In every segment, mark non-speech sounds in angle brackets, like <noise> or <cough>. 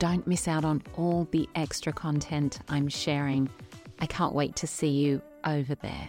Don't miss out on all the extra content I'm sharing. I can't wait to see you over there.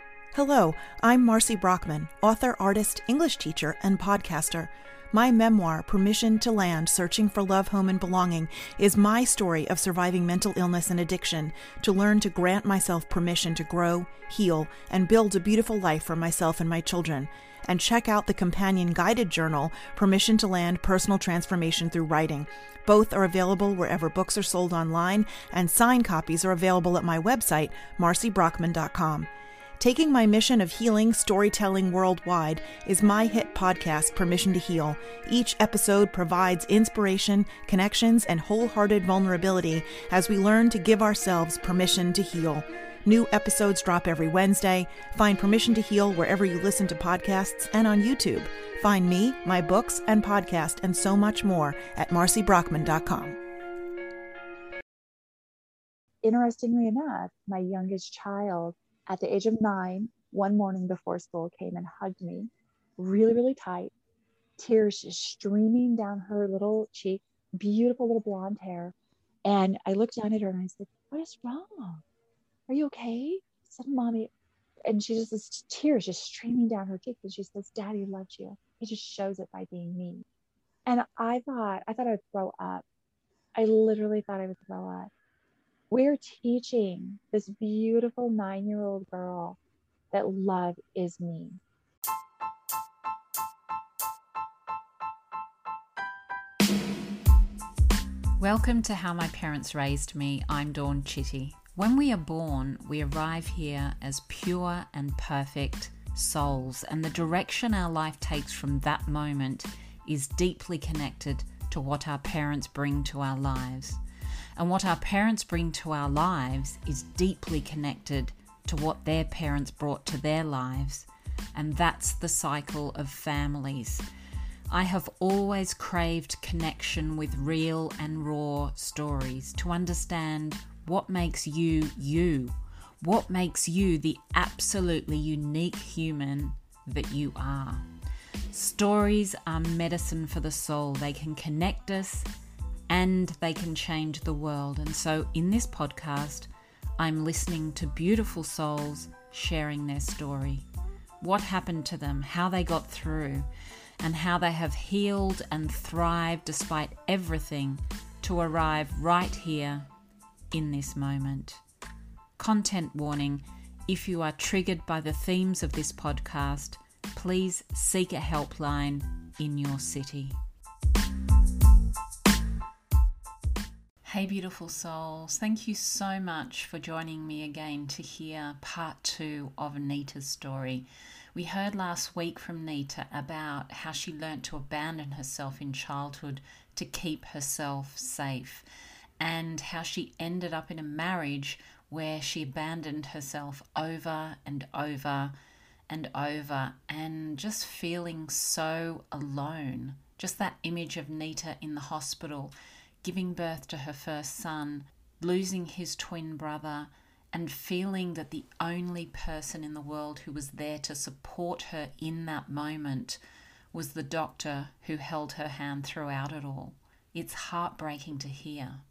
Hello, I'm Marcy Brockman, author, artist, English teacher, and podcaster. My memoir, Permission to Land Searching for Love, Home, and Belonging, is my story of surviving mental illness and addiction to learn to grant myself permission to grow, heal, and build a beautiful life for myself and my children. And check out the companion guided journal, Permission to Land Personal Transformation Through Writing. Both are available wherever books are sold online, and signed copies are available at my website, marcybrockman.com. Taking my mission of healing storytelling worldwide is my hit podcast, Permission to Heal. Each episode provides inspiration, connections, and wholehearted vulnerability as we learn to give ourselves permission to heal. New episodes drop every Wednesday. Find Permission to Heal wherever you listen to podcasts and on YouTube. Find me, my books, and podcast, and so much more at marcybrockman.com. Interestingly enough, my youngest child at the age of nine, one morning before school came and hugged me really, really tight, tears just streaming down her little cheek, beautiful little blonde hair. And I looked down at her and I said, What is wrong? Are you okay? I said, Mommy. And she just, this tears just streaming down her cheek. And she says, Daddy loves you. He just shows it by being me. And I thought, I thought I would throw up. I literally thought I would throw up we're teaching this beautiful nine year old girl that love is me. Welcome to How My Parents Raised Me. I'm Dawn Chitty. When we are born, we arrive here as pure and perfect souls, and the direction our life takes from that moment is deeply connected to what our parents bring to our lives. And what our parents bring to our lives is deeply connected to what their parents brought to their lives. And that's the cycle of families. I have always craved connection with real and raw stories to understand what makes you you, what makes you the absolutely unique human that you are. Stories are medicine for the soul. They can connect us and they can change the world. And so, in this podcast, I'm listening to beautiful souls sharing their story. What happened to them, how they got through, and how they have healed and thrived despite everything to arrive right here in this moment. Content warning if you are triggered by the themes of this podcast, please seek a helpline in your city. Hey, beautiful souls. Thank you so much for joining me again to hear part two of Nita's story. We heard last week from Nita about how she learnt to abandon herself in childhood to keep herself safe, and how she ended up in a marriage where she abandoned herself over and over and over, and just feeling so alone. Just that image of Nita in the hospital giving birth to her first son, losing his twin brother, and feeling that the only person in the world who was there to support her in that moment was the doctor who held her hand throughout it all. It's heartbreaking to hear.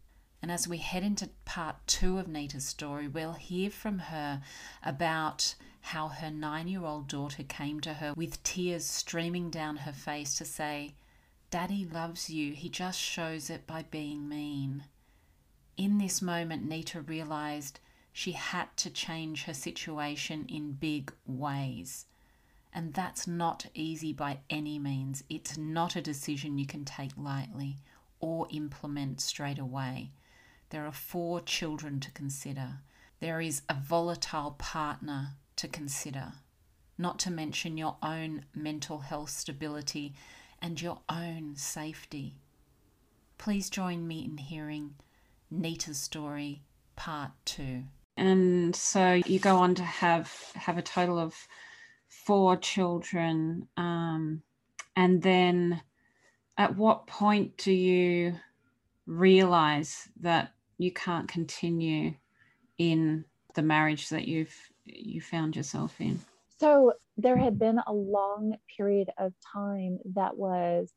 And as we head into part two of Nita's story, we'll hear from her about how her nine year old daughter came to her with tears streaming down her face to say, Daddy loves you, he just shows it by being mean. In this moment, Nita realized she had to change her situation in big ways. And that's not easy by any means. It's not a decision you can take lightly or implement straight away. There are four children to consider. There is a volatile partner to consider, not to mention your own mental health stability and your own safety. Please join me in hearing Nita's story, part two. And so you go on to have have a total of four children, um, and then at what point do you realize that you can't continue in the marriage that you've you found yourself in? So there had been a long period of time that was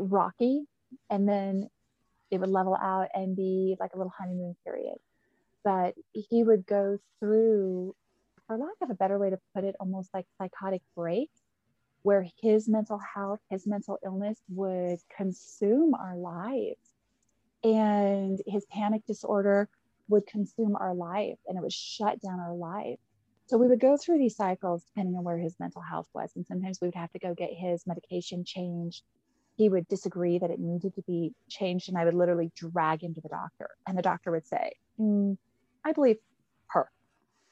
rocky, and then it would level out and be like a little honeymoon period. But he would go through, for lack of a better way to put it, almost like psychotic breaks where his mental health, his mental illness would consume our lives. And his panic disorder would consume our life and it would shut down our life. So we would go through these cycles depending on where his mental health was. And sometimes we would have to go get his medication changed. He would disagree that it needed to be changed. And I would literally drag him to the doctor. And the doctor would say, mm, I believe her.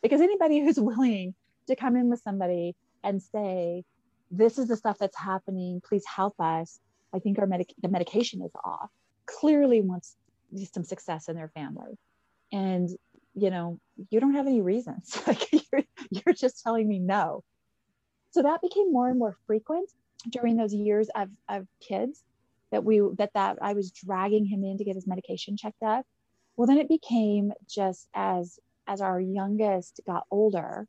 Because anybody who's <laughs> willing to come in with somebody and say, this is the stuff that's happening, please help us. I think our medic- the medication is off. Clearly wants some success in their family. And you know, you don't have any reasons. <laughs> like you're, you're just telling me no. So that became more and more frequent during those years of, of kids that we that that I was dragging him in to get his medication checked up. Well, then it became just as as our youngest got older,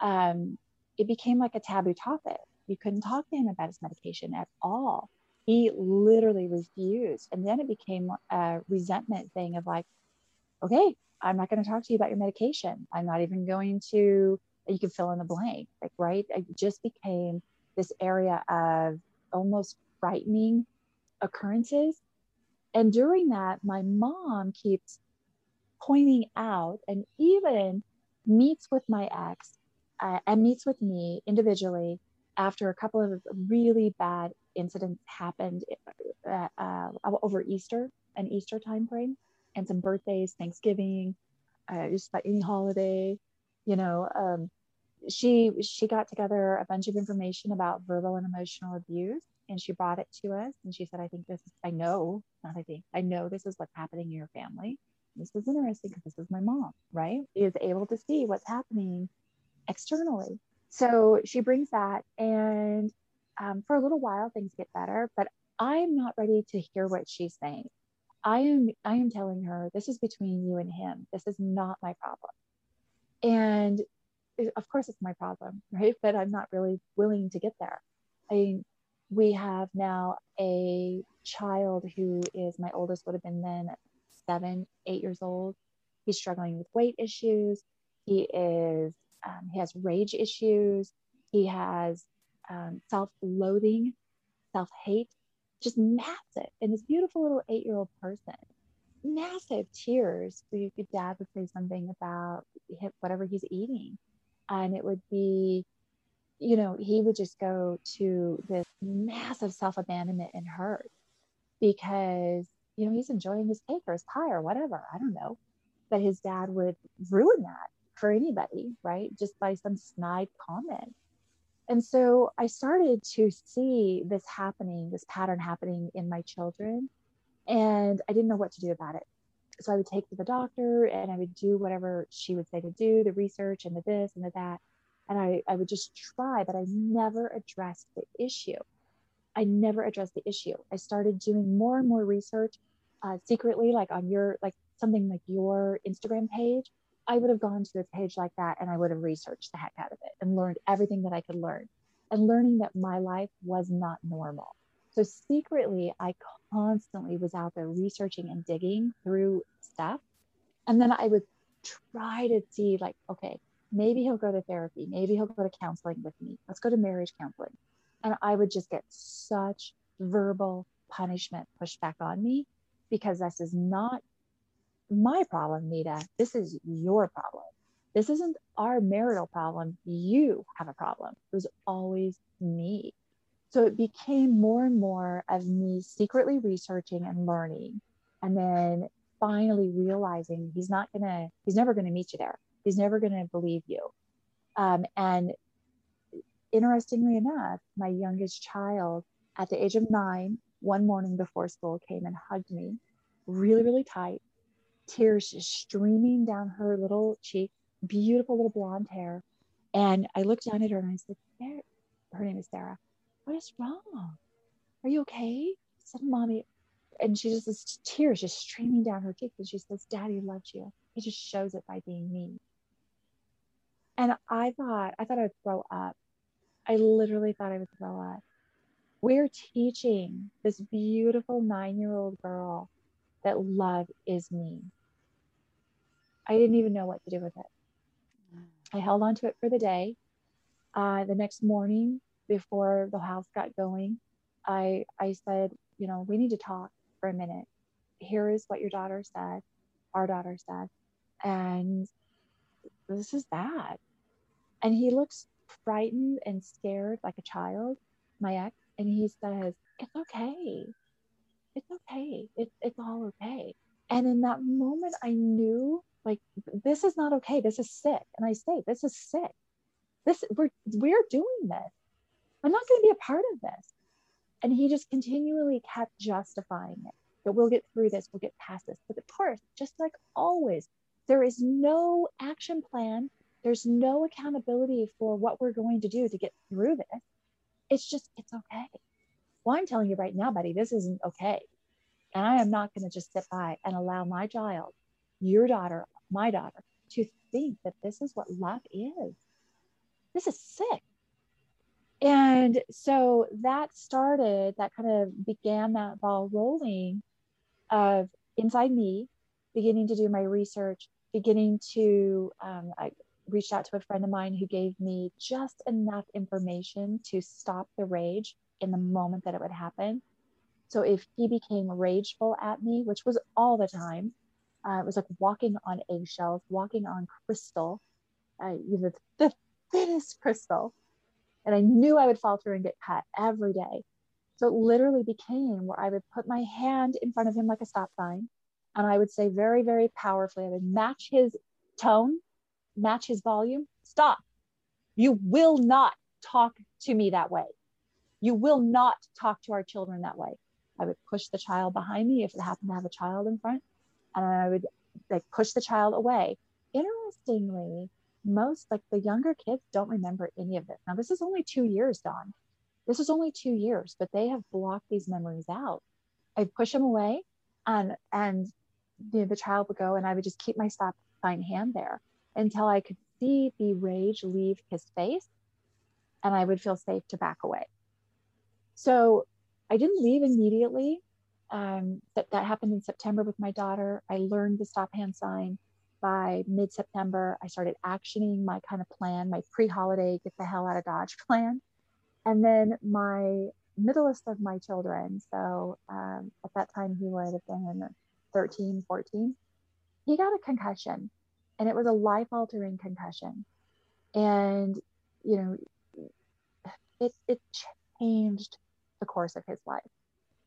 um, it became like a taboo topic. You couldn't talk to him about his medication at all. He literally refused, and then it became a resentment thing of like, okay, I'm not going to talk to you about your medication. I'm not even going to, you can fill in the blank, like, right? It just became this area of almost frightening occurrences. And during that, my mom keeps pointing out and even meets with my ex uh, and meets with me individually after a couple of really bad incidents happened uh, uh, over Easter, an Easter time frame and some birthdays, Thanksgiving, uh, just about any holiday, you know. Um, she she got together a bunch of information about verbal and emotional abuse, and she brought it to us. And she said, "I think this is. I know, not I think. I know this is what's happening in your family. This is interesting because this is my mom, right? Is able to see what's happening externally. So she brings that, and um, for a little while things get better, but I'm not ready to hear what she's saying. I am I am telling her this is between you and him. This is not my problem. And of course it's my problem, <laughs> right? But I'm not really willing to get there. I mean, we have now a child who is my oldest would have been then seven, eight years old. He's struggling with weight issues. He is um, he has rage issues. He has um, self-loathing, self-hate just massive and this beautiful little eight year old person. massive tears. So your dad would say something about whatever he's eating, and it would be, you know, he would just go to this massive self abandonment and hurt because you know he's enjoying his cake or his pie or whatever. I don't know, but his dad would ruin that for anybody, right? Just by some snide comment. And so I started to see this happening, this pattern happening in my children and I didn't know what to do about it. So I would take to the doctor and I would do whatever she would say to do, the research and the this and the that. And I, I would just try, but I never addressed the issue. I never addressed the issue. I started doing more and more research uh, secretly, like on your, like something like your Instagram page. I would have gone to a page like that and I would have researched the heck out of it and learned everything that I could learn and learning that my life was not normal. So secretly, I constantly was out there researching and digging through stuff. And then I would try to see, like, okay, maybe he'll go to therapy. Maybe he'll go to counseling with me. Let's go to marriage counseling. And I would just get such verbal punishment pushed back on me because this is not my problem, Nita. This is your problem. This isn't our marital problem. You have a problem. It was always me. So it became more and more of me secretly researching and learning. And then finally realizing he's not going to, he's never going to meet you there. He's never going to believe you. Um, and interestingly enough, my youngest child at the age of nine, one morning before school came and hugged me really, really tight, tears just streaming down her little cheek, beautiful little blonde hair. And I looked down at her and I said, her name is Sarah. What is wrong? Are you okay? I said, Mommy. And she just, this tears just streaming down her cheeks. And she says, Daddy loves you. He just shows it by being me. And I thought, I thought I would throw up. I literally thought I would throw up. We're teaching this beautiful nine year old girl that love is me. I didn't even know what to do with it. I held on to it for the day. Uh, the next morning, before the house got going, I I said, you know, we need to talk for a minute. Here is what your daughter said, our daughter said, and this is bad. And he looks frightened and scared like a child, my ex, and he says, It's okay. It's okay. It, it's all okay. And in that moment, I knew like this is not okay. This is sick. And I say, This is sick. This we're we're doing this. I'm not going to be a part of this. And he just continually kept justifying it that we'll get through this, we'll get past this. But of course, just like always, there is no action plan, there's no accountability for what we're going to do to get through this. It's just, it's okay. Well, I'm telling you right now, buddy, this isn't okay. And I am not going to just sit by and allow my child, your daughter, my daughter, to think that this is what love is. This is sick and so that started that kind of began that ball rolling of inside me beginning to do my research beginning to um, i reached out to a friend of mine who gave me just enough information to stop the rage in the moment that it would happen so if he became rageful at me which was all the time uh, it was like walking on eggshells walking on crystal uh, know, the thinnest crystal and I knew I would fall through and get cut every day. So it literally became where I would put my hand in front of him like a stop sign. And I would say very, very powerfully, I would match his tone, match his volume. Stop. You will not talk to me that way. You will not talk to our children that way. I would push the child behind me if it happened to have a child in front, and I would like push the child away. Interestingly, most like the younger kids don't remember any of this. Now, this is only two years, Dawn. This is only two years, but they have blocked these memories out. I push them away, and and the, the child would go, and I would just keep my stop sign hand there until I could see the rage leave his face, and I would feel safe to back away. So I didn't leave immediately. Um, that that happened in September with my daughter. I learned the stop hand sign by mid September, I started actioning my kind of plan, my pre holiday get the hell out of Dodge <laughs> plan. And then my middleest of my children, so um, at that time he would have been 13, 14, he got a concussion and it was a life altering concussion. And, you know, it, it changed the course of his life.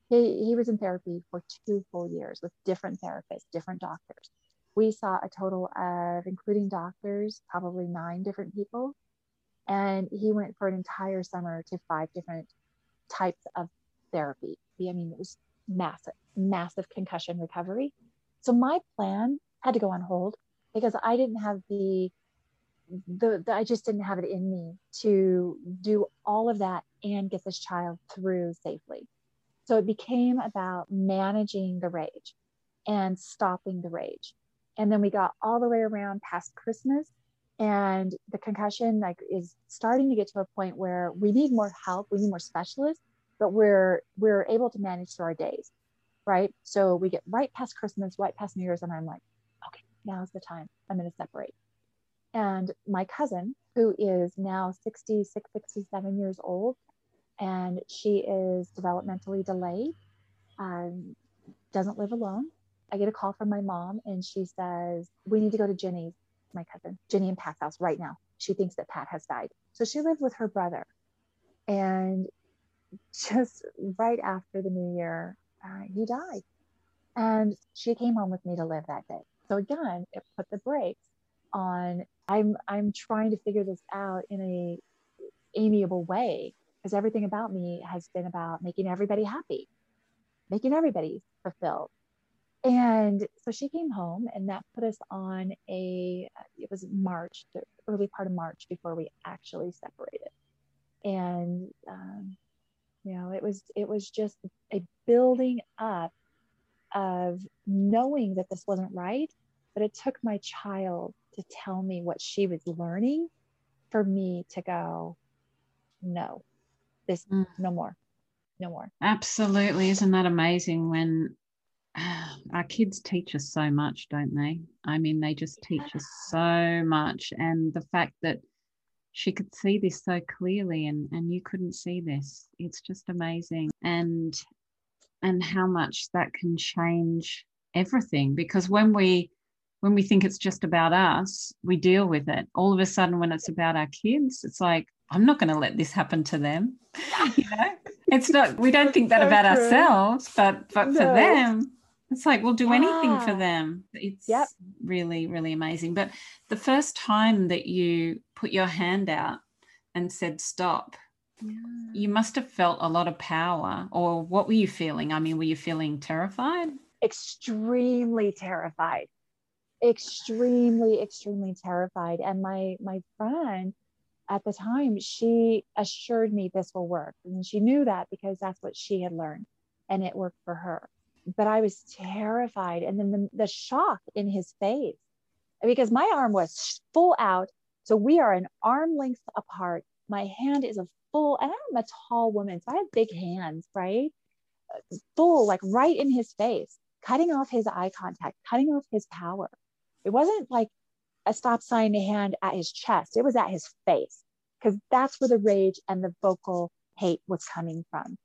He, he was in therapy for two full years with different therapists, different doctors. We saw a total of, including doctors, probably nine different people. And he went for an entire summer to five different types of therapy. I mean, it was massive, massive concussion recovery. So my plan had to go on hold because I didn't have the, the, the I just didn't have it in me to do all of that and get this child through safely. So it became about managing the rage and stopping the rage. And then we got all the way around past Christmas and the concussion like is starting to get to a point where we need more help, we need more specialists, but we're we're able to manage through our days. Right. So we get right past Christmas, right past New Year's, and I'm like, okay, now's the time. I'm gonna separate. And my cousin, who is now 66, 67 years old, and she is developmentally delayed, um, doesn't live alone. I get a call from my mom and she says, We need to go to Jenny's, my cousin, Jenny and Pat's house right now. She thinks that Pat has died. So she lived with her brother. And just right after the new year, uh, he died. And she came home with me to live that day. So again, it put the brakes on I'm I'm trying to figure this out in a amiable way because everything about me has been about making everybody happy, making everybody fulfilled. And so she came home, and that put us on a, it was March, the early part of March before we actually separated. And, um, you know, it was, it was just a building up of knowing that this wasn't right, but it took my child to tell me what she was learning for me to go, no, this mm. no more no more. Absolutely. Isn't that amazing when our kids teach us so much don't they? I mean they just teach us so much and the fact that she could see this so clearly and and you couldn't see this it's just amazing. And and how much that can change everything because when we when we think it's just about us we deal with it. All of a sudden when it's about our kids it's like I'm not going to let this happen to them. <laughs> you know, it's not. We don't think that so about true. ourselves, but but no. for them, it's like we'll do yeah. anything for ah. them. It's yep. really really amazing. But the first time that you put your hand out and said stop, yeah. you must have felt a lot of power. Or what were you feeling? I mean, were you feeling terrified? Extremely terrified. Extremely, extremely terrified. And my my friend at the time, she assured me this will work. And she knew that because that's what she had learned and it worked for her. But I was terrified. And then the, the shock in his face, because my arm was full out. So we are an arm length apart. My hand is a full, and I'm a tall woman. So I have big hands, right? Full, like right in his face, cutting off his eye contact, cutting off his power. It wasn't like a stop sign hand at his chest. It was at his face because that's where the rage and the vocal hate was coming from.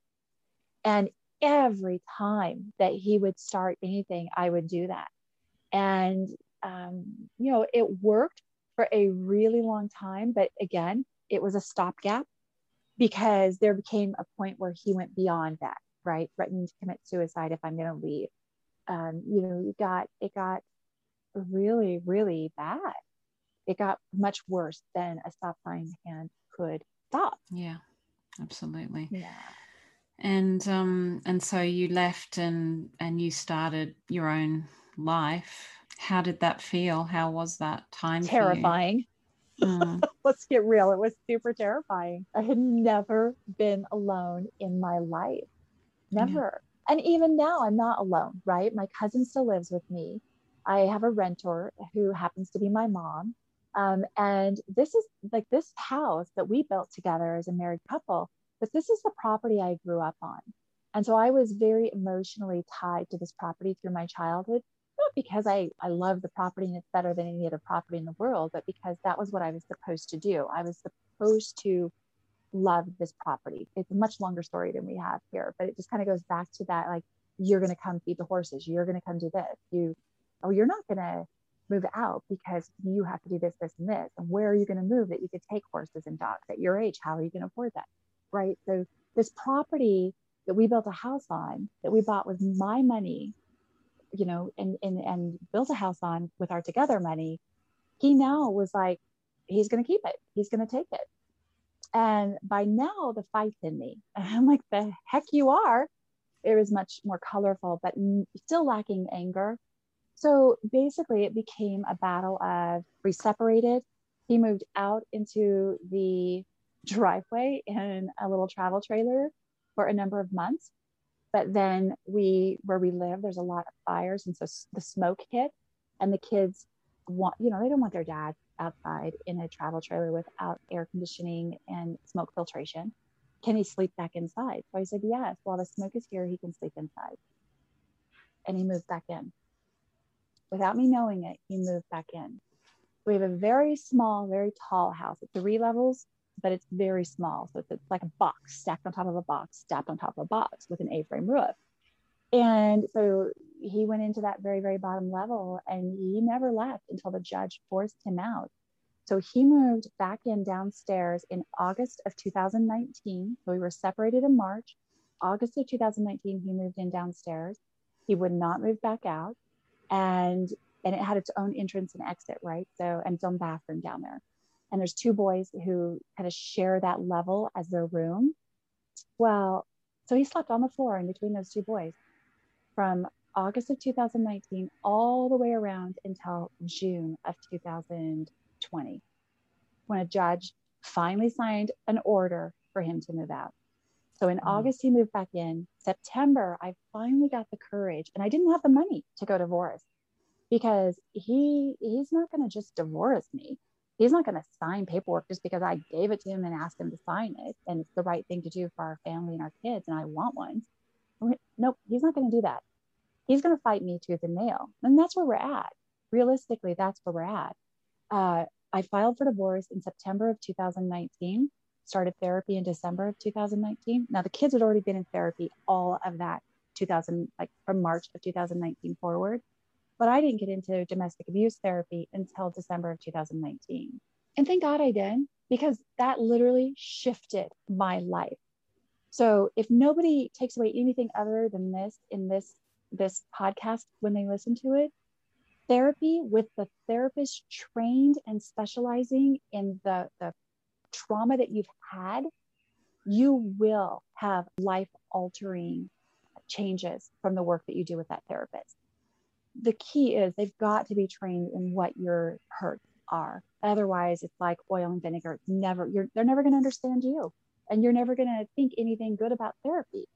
And every time that he would start anything, I would do that. And, um, you know, it worked for a really long time. But again, it was a stopgap because there became a point where he went beyond that, right? Threatening to commit suicide if I'm going to leave. Um, you know, it got, it got really, really bad. It got much worse than a stop sign hand could stop. Yeah, absolutely. Yeah. And um and so you left and and you started your own life. How did that feel? How was that time? Terrifying. Mm. <laughs> Let's get real. It was super terrifying. I had never been alone in my life. Never. Yeah. And even now, I'm not alone, right? My cousin still lives with me. I have a renter who happens to be my mom. Um, and this is like this house that we built together as a married couple, but this is the property I grew up on. And so I was very emotionally tied to this property through my childhood, not because I, I love the property and it's better than any other property in the world, but because that was what I was supposed to do. I was supposed to love this property. It's a much longer story than we have here, but it just kind of goes back to that like you're going to come feed the horses. You're going to come do this. You, oh, you're not going to move out because you have to do this, this, and this. And where are you going to move that you could take horses and dogs at your age? How are you going to afford that? Right. So this property that we built a house on that we bought with my money, you know, and and and built a house on with our together money, he now was like, he's going to keep it. He's going to take it. And by now, the fight's in me. And <laughs> I'm like, the heck you are. It was much more colorful, but still lacking anger. So basically, it became a battle of we separated. He moved out into the driveway in a little travel trailer for a number of months. But then we, where we live, there's a lot of fires. And so the smoke hit, and the kids want, you know, they don't want their dad outside in a travel trailer without air conditioning and smoke filtration. Can he sleep back inside? So I said, Yes, while the smoke is here, he can sleep inside. And he moved back in. Without me knowing it, he moved back in. We have a very small, very tall house at three levels, but it's very small. So it's, it's like a box stacked on top of a box, stacked on top of a box with an A frame roof. And so he went into that very, very bottom level and he never left until the judge forced him out. So he moved back in downstairs in August of 2019. So we were separated in March. August of 2019, he moved in downstairs. He would not move back out. And and it had its own entrance and exit, right? So and its own bathroom down there. And there's two boys who kind of share that level as their room. Well, so he slept on the floor in between those two boys from August of 2019 all the way around until June of 2020, when a judge finally signed an order for him to move out. So in mm-hmm. August, he moved back in. September, I finally got the courage, and I didn't have the money to go divorce because he he's not going to just divorce me. He's not going to sign paperwork just because I gave it to him and asked him to sign it, and it's the right thing to do for our family and our kids, and I want one. Nope, he's not going to do that he's going to fight me tooth and nail. And that's where we're at. Realistically, that's where we're at. Uh, I filed for divorce in September of 2019, started therapy in December of 2019. Now, the kids had already been in therapy all of that 2000, like from March of 2019 forward. But I didn't get into domestic abuse therapy until December of 2019. And thank God I did, because that literally shifted my life. So if nobody takes away anything other than this in this this podcast when they listen to it therapy with the therapist trained and specializing in the, the trauma that you've had you will have life altering changes from the work that you do with that therapist. The key is they've got to be trained in what your hurts are. Otherwise it's like oil and vinegar. It's never you're they're never going to understand you and you're never going to think anything good about therapy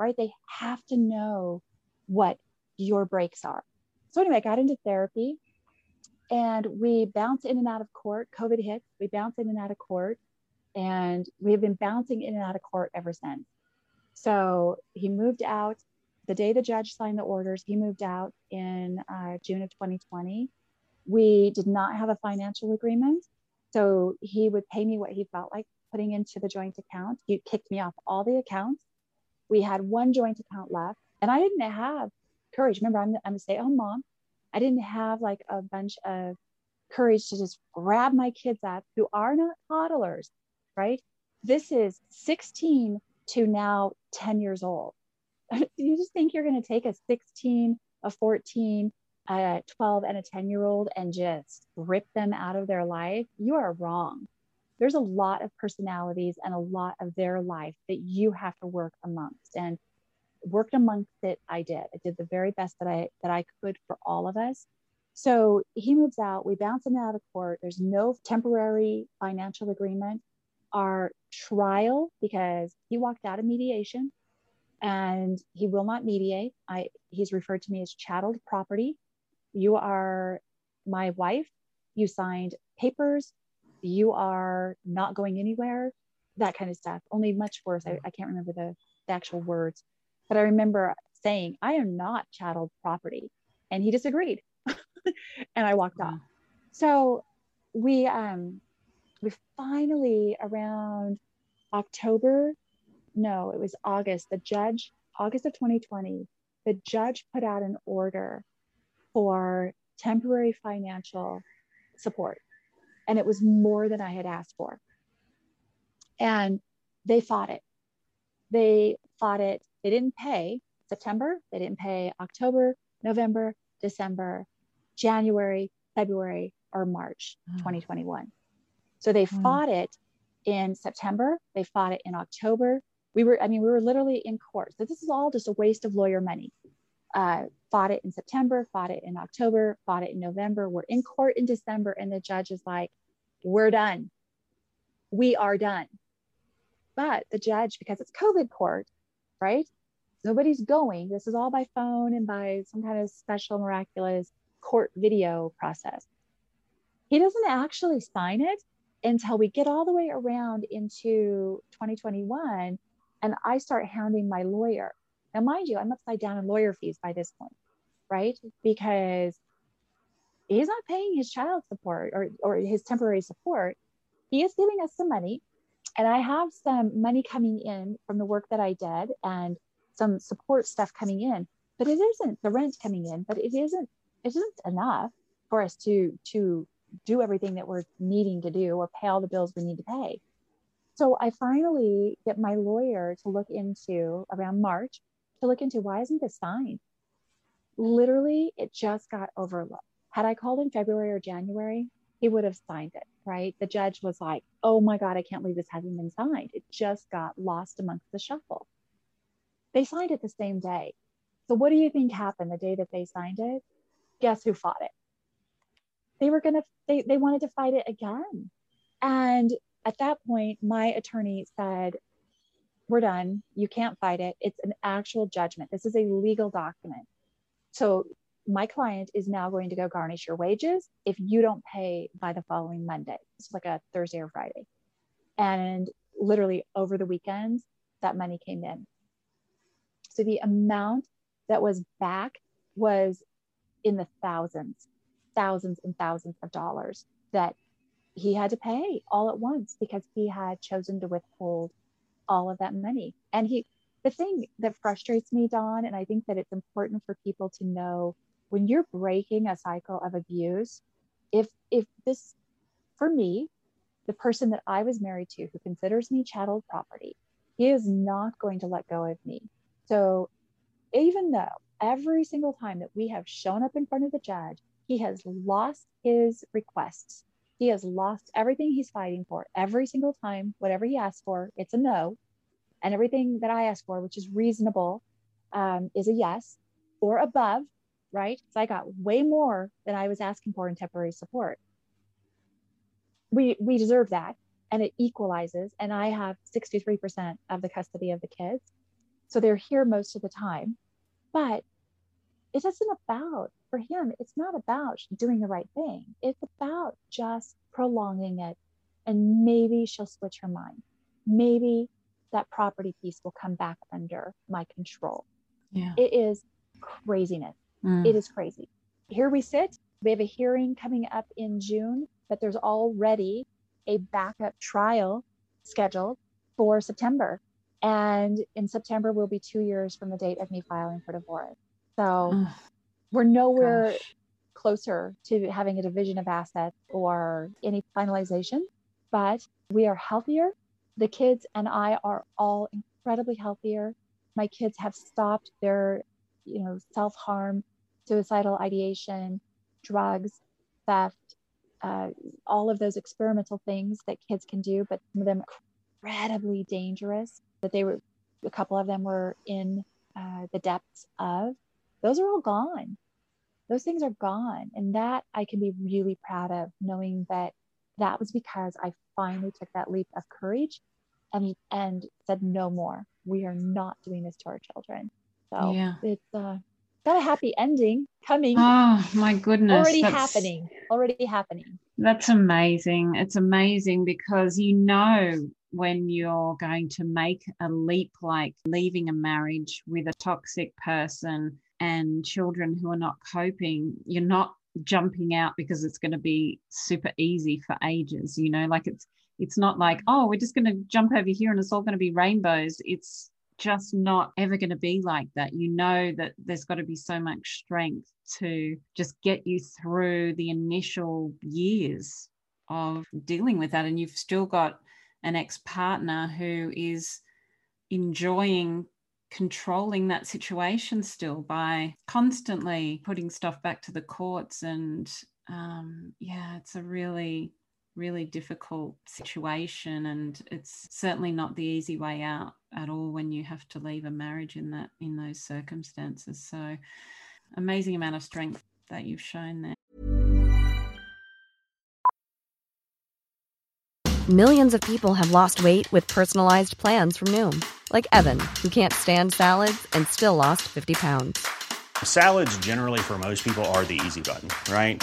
right? They have to know what your breaks are. So anyway, I got into therapy and we bounce in and out of court. COVID hits, we bounce in and out of court, and we have been bouncing in and out of court ever since. So he moved out the day the judge signed the orders. He moved out in uh, June of 2020. We did not have a financial agreement, so he would pay me what he felt like putting into the joint account. He kicked me off all the accounts. We had one joint account left. And I didn't have courage. Remember, I'm, I'm a stay at home mom. I didn't have like a bunch of courage to just grab my kids up who are not toddlers, right? This is 16 to now 10 years old. <laughs> you just think you're going to take a 16, a 14, a 12, and a 10 year old and just rip them out of their life? You are wrong. There's a lot of personalities and a lot of their life that you have to work amongst. And worked amongst it i did. I did the very best that i that i could for all of us. So he moves out we bounce him out of court. There's no temporary financial agreement. Our trial because he walked out of mediation and he will not mediate. I he's referred to me as chattel property. You are my wife. You signed papers. You are not going anywhere. That kind of stuff. Only much worse. I, I can't remember the, the actual words but I remember saying, I am not chattel property. And he disagreed. <laughs> and I walked off. So we um we finally around October, no, it was August, the judge, August of 2020, the the judge put out an order for temporary financial support. And it was more than I had asked for. And they fought it. They fought it. They didn't pay September, they didn't pay October, November, December, January, February, or March oh. 2021. So they oh. fought it in September, they fought it in October. We were, I mean, we were literally in court. So this is all just a waste of lawyer money. Uh, fought it in September, fought it in October, fought it in November. We're in court in December, and the judge is like, We're done. We are done. But the judge, because it's COVID court, right? Nobody's going. This is all by phone and by some kind of special, miraculous court video process. He doesn't actually sign it until we get all the way around into 2021 and I start hounding my lawyer. Now, mind you, I'm upside down in lawyer fees by this point, right? Because he's not paying his child support or, or his temporary support. He is giving us some money. And I have some money coming in from the work that I did and some support stuff coming in. But it isn't the rent coming in, but it isn't it isn't enough for us to to do everything that we're needing to do or pay all the bills we need to pay. So I finally get my lawyer to look into around March to look into why isn't this signed? Literally, it just got overlooked. Had I called in February or January, he would have signed it, right? The judge was like, oh my God, I can't believe this hasn't been signed. It just got lost amongst the shuffle. They signed it the same day. So, what do you think happened the day that they signed it? Guess who fought it? They were going to, they, they wanted to fight it again. And at that point, my attorney said, we're done. You can't fight it. It's an actual judgment. This is a legal document. So my client is now going to go garnish your wages if you don't pay by the following Monday. It's like a Thursday or Friday. And literally over the weekends, that money came in. So the amount that was back was in the thousands, thousands and thousands of dollars that he had to pay all at once because he had chosen to withhold all of that money. And he, the thing that frustrates me, Dawn, and I think that it's important for people to know when you're breaking a cycle of abuse, if if this, for me, the person that I was married to who considers me chattel property, he is not going to let go of me. So even though every single time that we have shown up in front of the judge, he has lost his requests he has lost everything he's fighting for every single time. Whatever he asks for, it's a no. And everything that I ask for, which is reasonable, um, is a yes or above, right? So I got way more than I was asking for in temporary support. We, we deserve that. And it equalizes. And I have 63% of the custody of the kids. So they're here most of the time. But it isn't about for him it's not about doing the right thing it's about just prolonging it and maybe she'll switch her mind maybe that property piece will come back under my control yeah it is craziness mm. it is crazy here we sit we have a hearing coming up in june but there's already a backup trial scheduled for september and in september will be two years from the date of me filing for divorce so we're nowhere Gosh. closer to having a division of assets or any finalization, but we are healthier. The kids and I are all incredibly healthier. My kids have stopped their, you know, self-harm, suicidal ideation, drugs, theft, uh, all of those experimental things that kids can do, but some of them incredibly dangerous. That they were, a couple of them were in uh, the depths of those are all gone. Those things are gone. And that I can be really proud of knowing that that was because I finally took that leap of courage and and said no more. We are not doing this to our children. So yeah. it's uh, got a happy ending coming. Oh my goodness. Already happening. Already happening. That's amazing. It's amazing because you know when you're going to make a leap like leaving a marriage with a toxic person and children who are not coping, you're not jumping out because it's going to be super easy for ages, you know, like it's it's not like, oh, we're just going to jump over here and it's all going to be rainbows. It's just not ever going to be like that. You know that there's got to be so much strength to just get you through the initial years of dealing with that. And you've still got an ex partner who is enjoying controlling that situation still by constantly putting stuff back to the courts and um, yeah it's a really really difficult situation and it's certainly not the easy way out at all when you have to leave a marriage in that in those circumstances. So amazing amount of strength that you've shown there. Millions of people have lost weight with personalized plans from noom like evan who can't stand salads and still lost 50 pounds. Salads generally for most people are the easy button right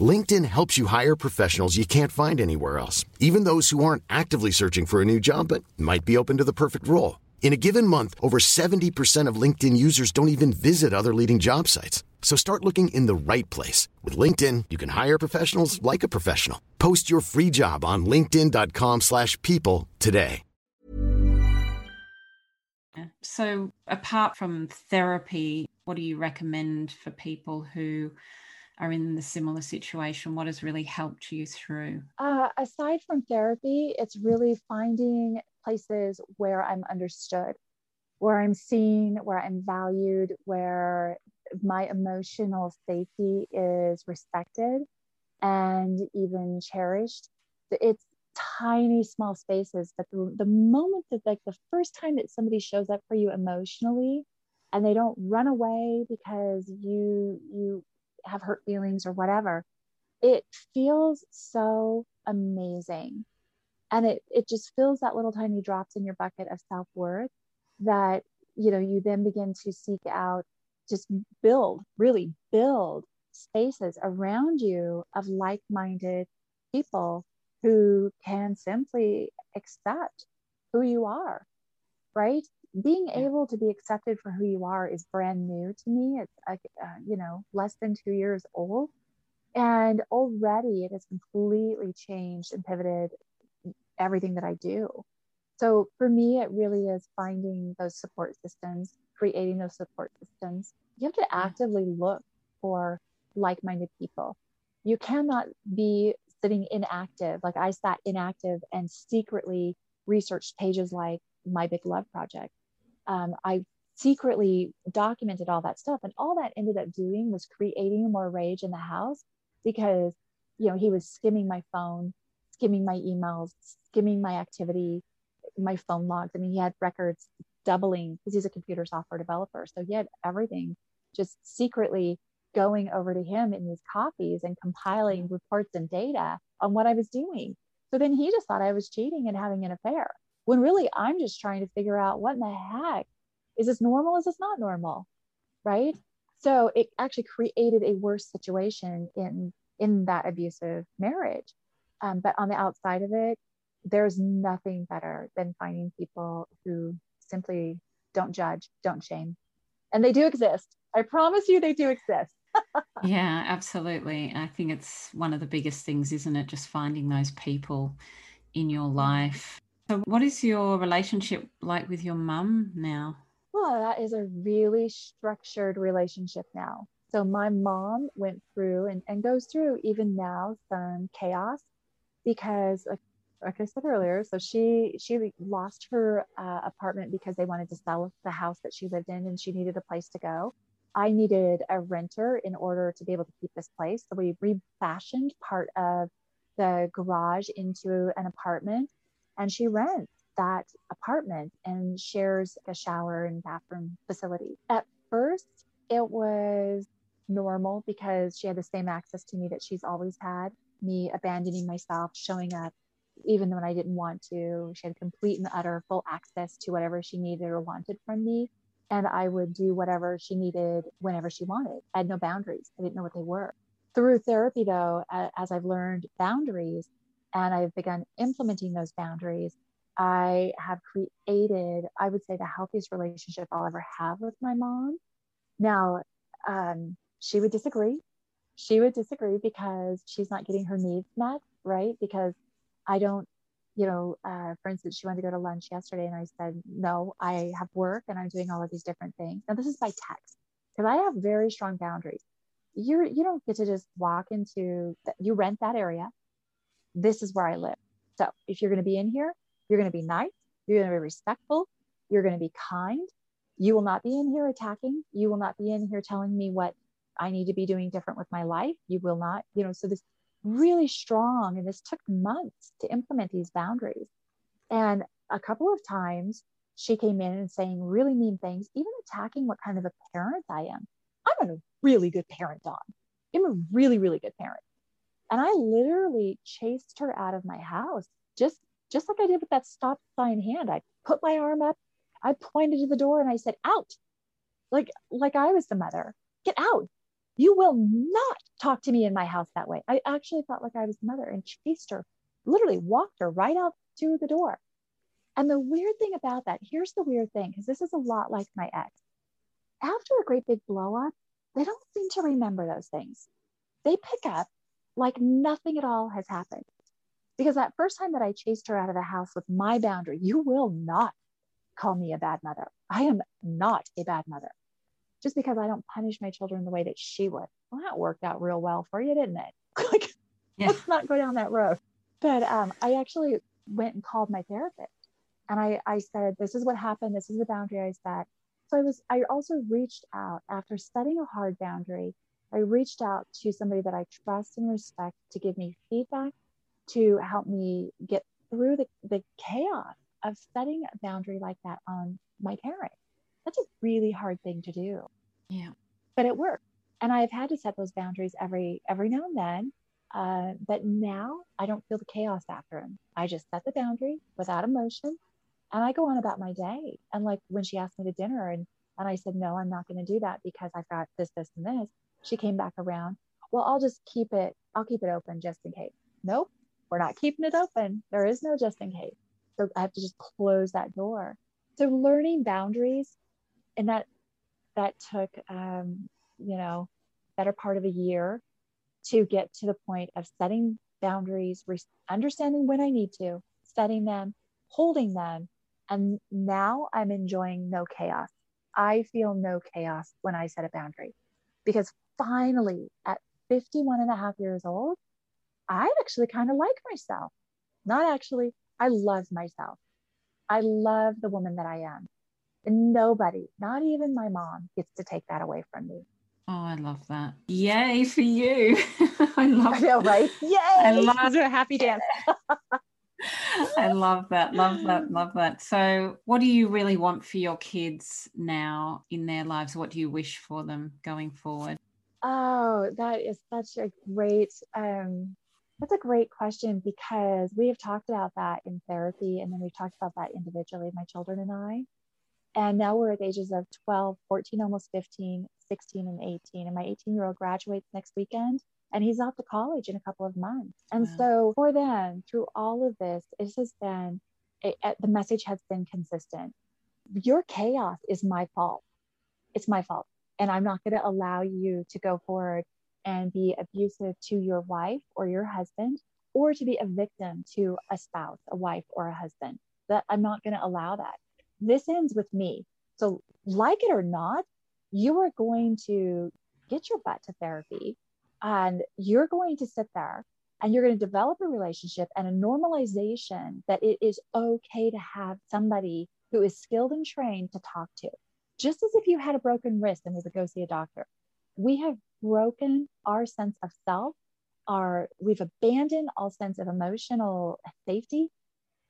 LinkedIn helps you hire professionals you can't find anywhere else, even those who aren't actively searching for a new job but might be open to the perfect role. In a given month, over 70% of LinkedIn users don't even visit other leading job sites. So start looking in the right place. With LinkedIn, you can hire professionals like a professional. Post your free job on linkedin.com slash people today. So apart from therapy, what do you recommend for people who are in the similar situation? What has really helped you through? Uh, aside from therapy, it's really finding places where I'm understood, where I'm seen, where I'm valued, where my emotional safety is respected and even cherished. It's tiny, small spaces, but the, the moment that, like, the first time that somebody shows up for you emotionally, and they don't run away because you you have hurt feelings or whatever it feels so amazing. And it it just fills that little tiny drops in your bucket of self-worth that you know you then begin to seek out just build really build spaces around you of like-minded people who can simply accept who you are right being able to be accepted for who you are is brand new to me. It's uh, you know less than two years old, and already it has completely changed and pivoted everything that I do. So for me, it really is finding those support systems, creating those support systems. You have to actively look for like-minded people. You cannot be sitting inactive. Like I sat inactive and secretly researched pages like my big love project um, I secretly documented all that stuff. And all that ended up doing was creating more rage in the house because, you know, he was skimming my phone, skimming my emails, skimming my activity, my phone logs. I mean, he had records doubling because he's a computer software developer. So he had everything just secretly going over to him in these copies and compiling reports and data on what I was doing. So then he just thought I was cheating and having an affair when really I'm just trying to figure out what in the heck is this normal? Is this not normal? Right. So it actually created a worse situation in in that abusive marriage. Um, but on the outside of it, there's nothing better than finding people who simply don't judge, don't shame. And they do exist. I promise you they do exist. <laughs> yeah, absolutely. I think it's one of the biggest things, isn't it? Just finding those people in your life so, what is your relationship like with your mum now? Well, that is a really structured relationship now. So, my mom went through and, and goes through even now some chaos because, like, like I said earlier, so she she lost her uh, apartment because they wanted to sell the house that she lived in, and she needed a place to go. I needed a renter in order to be able to keep this place, so we refashioned part of the garage into an apartment and she rents that apartment and shares a shower and bathroom facility. At first, it was normal because she had the same access to me that she's always had, me abandoning myself, showing up even when I didn't want to. She had complete and utter full access to whatever she needed or wanted from me. and I would do whatever she needed whenever she wanted. I had no boundaries. I didn't know what they were. Through therapy, though, as I've learned boundaries and I've begun implementing those boundaries, I have created, I would say, the healthiest relationship I'll ever have with my mom. Now, um, she would disagree. She would disagree because she's not getting her needs met, right? Because I don't, you know, uh, for instance, she wanted to go to lunch yesterday, and I said, no, I have work and I'm doing all of these different things. Now, this is by text because I have very strong boundaries. You're, you don't get to just walk into, you rent that area. This is where I live. So if you're going to be in here, you're going to be nice. You're going to be respectful. You're going to be kind. You will not be in here attacking. You will not be in here telling me what I need to be doing different with my life. You will not, you know, so this really strong, and this took months to implement these boundaries. And a couple of times she came in and saying really mean things, even attacking what kind of a parent I am. I'm a really good parent, Dawn. I'm a really, really good parent. And I literally chased her out of my house just just like I did with that stop sign hand. I put my arm up, I pointed to the door and I said, out. Like, like I was the mother. Get out. You will not talk to me in my house that way. I actually felt like I was the mother and chased her, literally walked her right out to the door. And the weird thing about that, here's the weird thing, because this is a lot like my ex. After a great big blow up, they don't seem to remember those things. They pick up like nothing at all has happened. Because that first time that I chased her out of the house with my boundary, you will not call me a bad mother. I am not a bad mother. Just because I don't punish my children the way that she would. Well, that worked out real well for you, didn't it? <laughs> like, yeah. let's not go down that road. But um, I actually went and called my therapist and I, I said, this is what happened. This is the boundary I set. So I was, I also reached out after setting a hard boundary. I reached out to somebody that I trust and respect to give me feedback to help me get through the, the chaos of setting a boundary like that on my parent. That's a really hard thing to do. Yeah. But it worked. And I've had to set those boundaries every every now and then. Uh, but now I don't feel the chaos after them. I just set the boundary without emotion and I go on about my day. And like when she asked me to dinner and and I said, no, I'm not going to do that because I've got this, this, and this. She came back around. Well, I'll just keep it, I'll keep it open just in case. Nope we're not keeping it open. There is no just in case. So I have to just close that door. So learning boundaries, and that that took um, you know better part of a year to get to the point of setting boundaries, re- understanding when I need to, setting them, holding them, and now I'm enjoying no chaos. I feel no chaos when I set a boundary because finally at 51 and a half years old, I actually kind of like myself. Not actually, I love myself. I love the woman that I am. And nobody, not even my mom, gets to take that away from me. Oh, I love that. Yay for you. <laughs> I love I know, right? <laughs> Yay. I love a happy dance. <laughs> I love that. Love that. Love that. So, what do you really want for your kids now in their lives? What do you wish for them going forward? Oh, that is such a great um that's a great question because we have talked about that in therapy and then we've talked about that individually, my children and I. And now we're at the ages of 12, 14, almost 15, 16, and 18. And my 18 year old graduates next weekend and he's off to college in a couple of months. And wow. so for them, through all of this, it has been, it, the message has been consistent. Your chaos is my fault. It's my fault. And I'm not going to allow you to go forward and be abusive to your wife or your husband, or to be a victim to a spouse, a wife, or a husband. That I'm not going to allow that. This ends with me. So, like it or not, you are going to get your butt to therapy and you're going to sit there and you're going to develop a relationship and a normalization that it is okay to have somebody who is skilled and trained to talk to. Just as if you had a broken wrist and we would go see a doctor. We have broken our sense of self our we've abandoned all sense of emotional safety.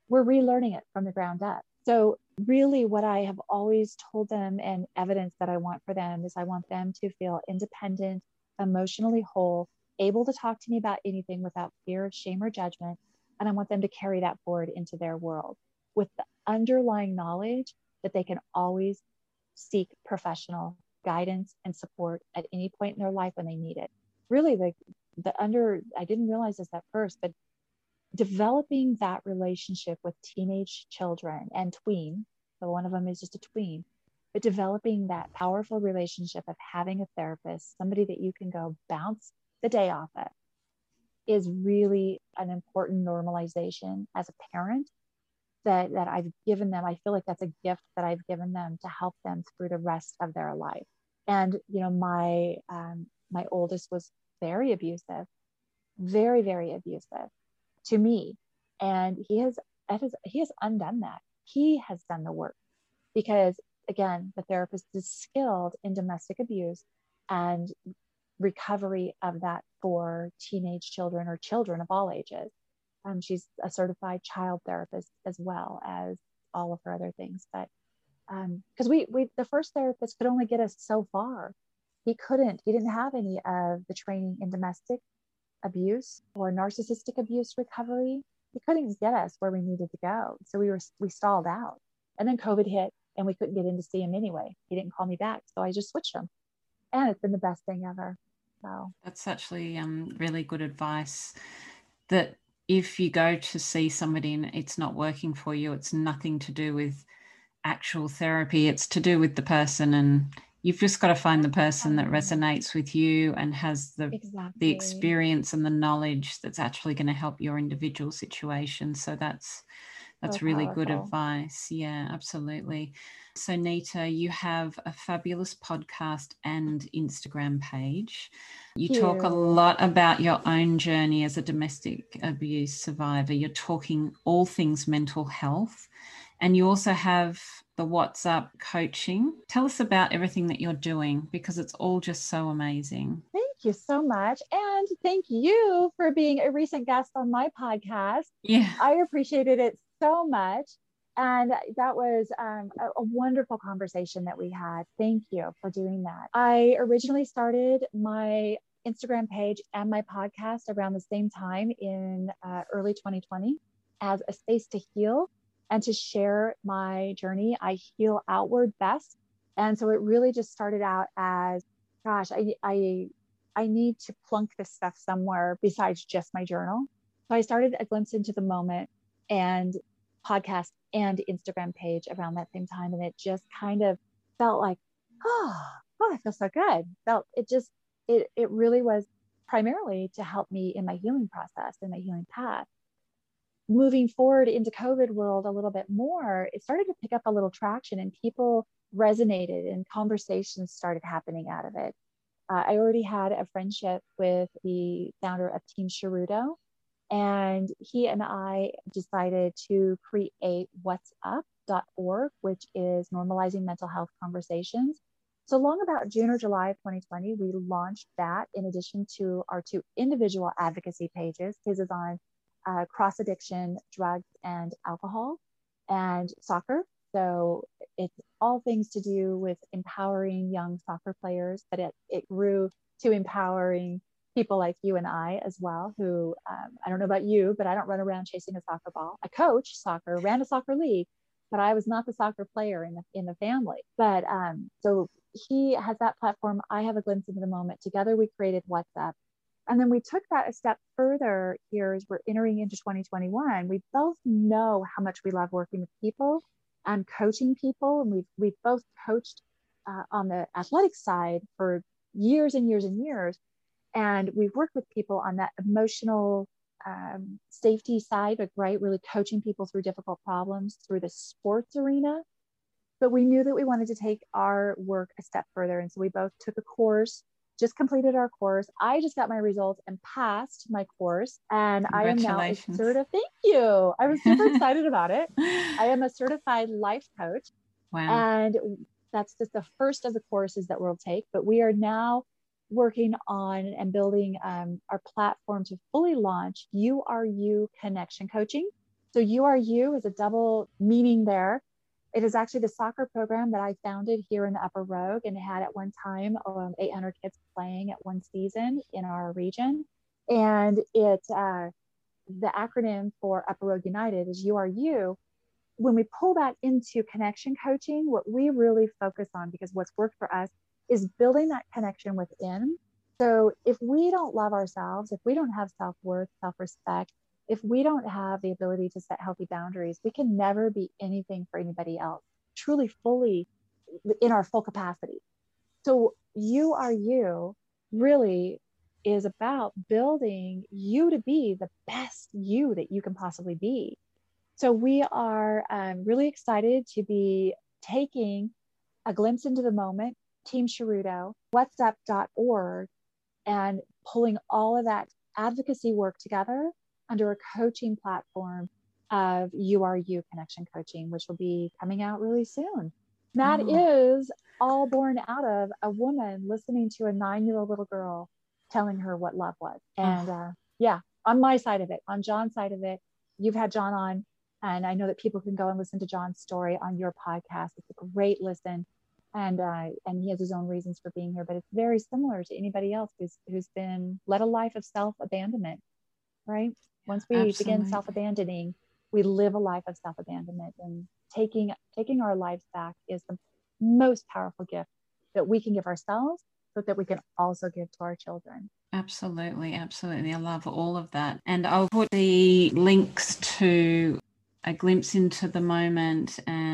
We're relearning it from the ground up. So really what i have always told them and evidence that i want for them is i want them to feel independent emotionally whole able to talk to me about anything without fear of shame or judgment. And i want them to carry that forward into their world with the underlying knowledge that they can always seek professional guidance and support at any point in their life when they need it. Really, the the under I didn't realize this at first, but developing that relationship with teenage children and tween, so one of them is just a tween, but developing that powerful relationship of having a therapist, somebody that you can go bounce the day off of, is really an important normalization as a parent that, that I've given them. I feel like that's a gift that I've given them to help them through the rest of their life. And, you know, my, um, my oldest was very abusive, very, very abusive to me. And he has, he has undone that. He has done the work because again, the therapist is skilled in domestic abuse and recovery of that for teenage children or children of all ages. Um, she's a certified child therapist as well as all of her other things. But because um, we, we, the first therapist could only get us so far. He couldn't, he didn't have any of the training in domestic abuse or narcissistic abuse recovery. He couldn't get us where we needed to go. So we were, we stalled out. And then COVID hit and we couldn't get in to see him anyway. He didn't call me back. So I just switched him. And it's been the best thing ever. So that's actually um, really good advice that if you go to see somebody and it's not working for you, it's nothing to do with actual therapy, it's to do with the person and you've just got to find the person that resonates with you and has the exactly. the experience and the knowledge that's actually going to help your individual situation so that's that's so really good advice yeah absolutely so nita you have a fabulous podcast and instagram page you talk a lot about your own journey as a domestic abuse survivor you're talking all things mental health and you also have the WhatsUp coaching. Tell us about everything that you're doing because it's all just so amazing. Thank you so much. And thank you for being a recent guest on my podcast. Yeah. I appreciated it so much. And that was um, a, a, wonderful conversation that we had. Thank you for doing that. I originally started my Instagram page and my podcast around the same time in uh, early 2020 as a space to heal and to share my journey. I heal outward best. And so it really just started out as, gosh, I, I, I need to plunk this stuff somewhere besides just my journal. So I started a glimpse into the moment and podcast and Instagram page around that same time. And it just kind of felt like, oh, oh, I feel so good. Felt it just, it, it really was primarily to help me in my healing process and my healing path moving forward into COVID world a little bit more, it started to pick up a little traction and people resonated and conversations started happening out of it. Uh, I already had a friendship with the founder of Team Sharudo, and he and I decided to create whatsup.org, which is normalizing mental health conversations. So long about June or July of 2020, we launched that in addition to our two individual advocacy pages. His is on uh, cross addiction, drugs, and alcohol, and soccer. So it's all things to do with empowering young soccer players, but it, it grew to empowering people like you and I as well, who um, I don't know about you, but I don't run around chasing a soccer ball. I coach soccer, ran a soccer league, but I was not the soccer player in the in the family. But um, so he has that platform. I have a glimpse into the moment. Together, we created WhatsUp, and then we took that a step further here as we're entering into 2021. We both know how much we love working with people and coaching people. And we've, we've both coached uh, on the athletic side for years and years and years. And we've worked with people on that emotional um, safety side, but right, really coaching people through difficult problems through the sports arena. But we knew that we wanted to take our work a step further. And so we both took a course just completed our course. I just got my results and passed my course, and I am now a certified. Thank you. I was super <laughs> excited about it. I am a certified life coach. Wow. And that's just the first of the courses that we'll take. But we are now working on and building um, our platform to fully launch You Are You Connection Coaching. So, You Are You is a double meaning there. It is actually the soccer program that I founded here in the Upper Rogue and had at one time um, 800 kids playing at one season in our region. And it, uh, the acronym for Upper Rogue United is You Are You. when we pull that into connection coaching, what we really focus on, because what's worked for us is building that connection within. So if we don't love ourselves, if we don't have self worth, self respect, if we don't have the ability to set healthy boundaries, we can never be anything for anybody else, truly, fully in our full capacity. So you are you really is about building you to be the best you that you can possibly be. So we are um, really excited to be taking a glimpse into the moment, Team Sharudo, whatsup.org, and pulling all of that advocacy work together under a coaching platform of URU Connection Coaching, which will be coming out really soon. That oh. is all born out of a woman listening to a nine year old little girl telling her what love was. And oh. uh, yeah, on my side of it, on John's side of it, you've had John on, and I know that people can go and listen to John's story on your podcast. It's a great listen. And uh, and he has his own reasons for being here, but it's very similar to anybody else who's who's been led a life of self abandonment, right? Once we Absolutely. begin self abandoning, we live a life of self abandonment, and taking taking our lives back is the most powerful gift that we can give ourselves but that we can also give to our children. Absolutely, absolutely. I love all of that. And I'll put the links to a glimpse into the moment and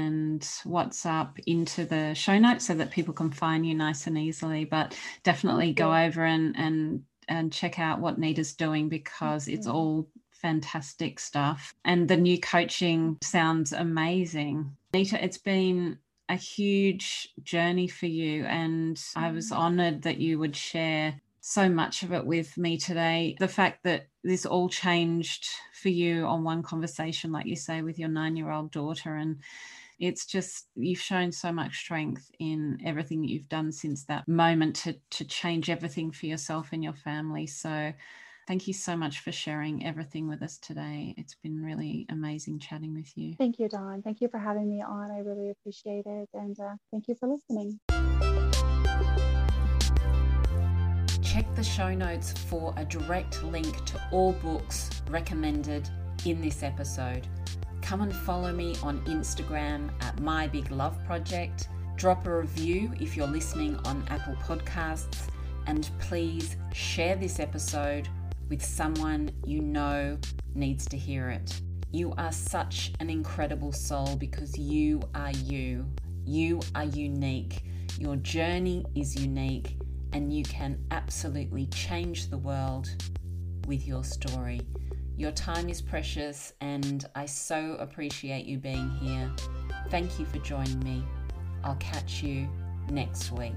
what's up into the show notes so that people can find you nice and easily. But definitely go over and and and check out what Nita's doing because it's all fantastic stuff. And the new coaching sounds amazing. Nita, it's been a huge journey for you. And I was mm. honored that you would share so much of it with me today. The fact that this all changed for you on one conversation, like you say, with your nine year old daughter. And it's just, you've shown so much strength in everything that you've done since that moment to, to change everything for yourself and your family. So Thank you so much for sharing everything with us today. It's been really amazing chatting with you. Thank you, Dawn. Thank you for having me on. I really appreciate it. And uh, thank you for listening. Check the show notes for a direct link to all books recommended in this episode. Come and follow me on Instagram at My Big Love Project. Drop a review if you're listening on Apple Podcasts. And please share this episode with someone you know needs to hear it. You are such an incredible soul because you are you. You are unique. Your journey is unique, and you can absolutely change the world with your story. Your time is precious, and I so appreciate you being here. Thank you for joining me. I'll catch you next week.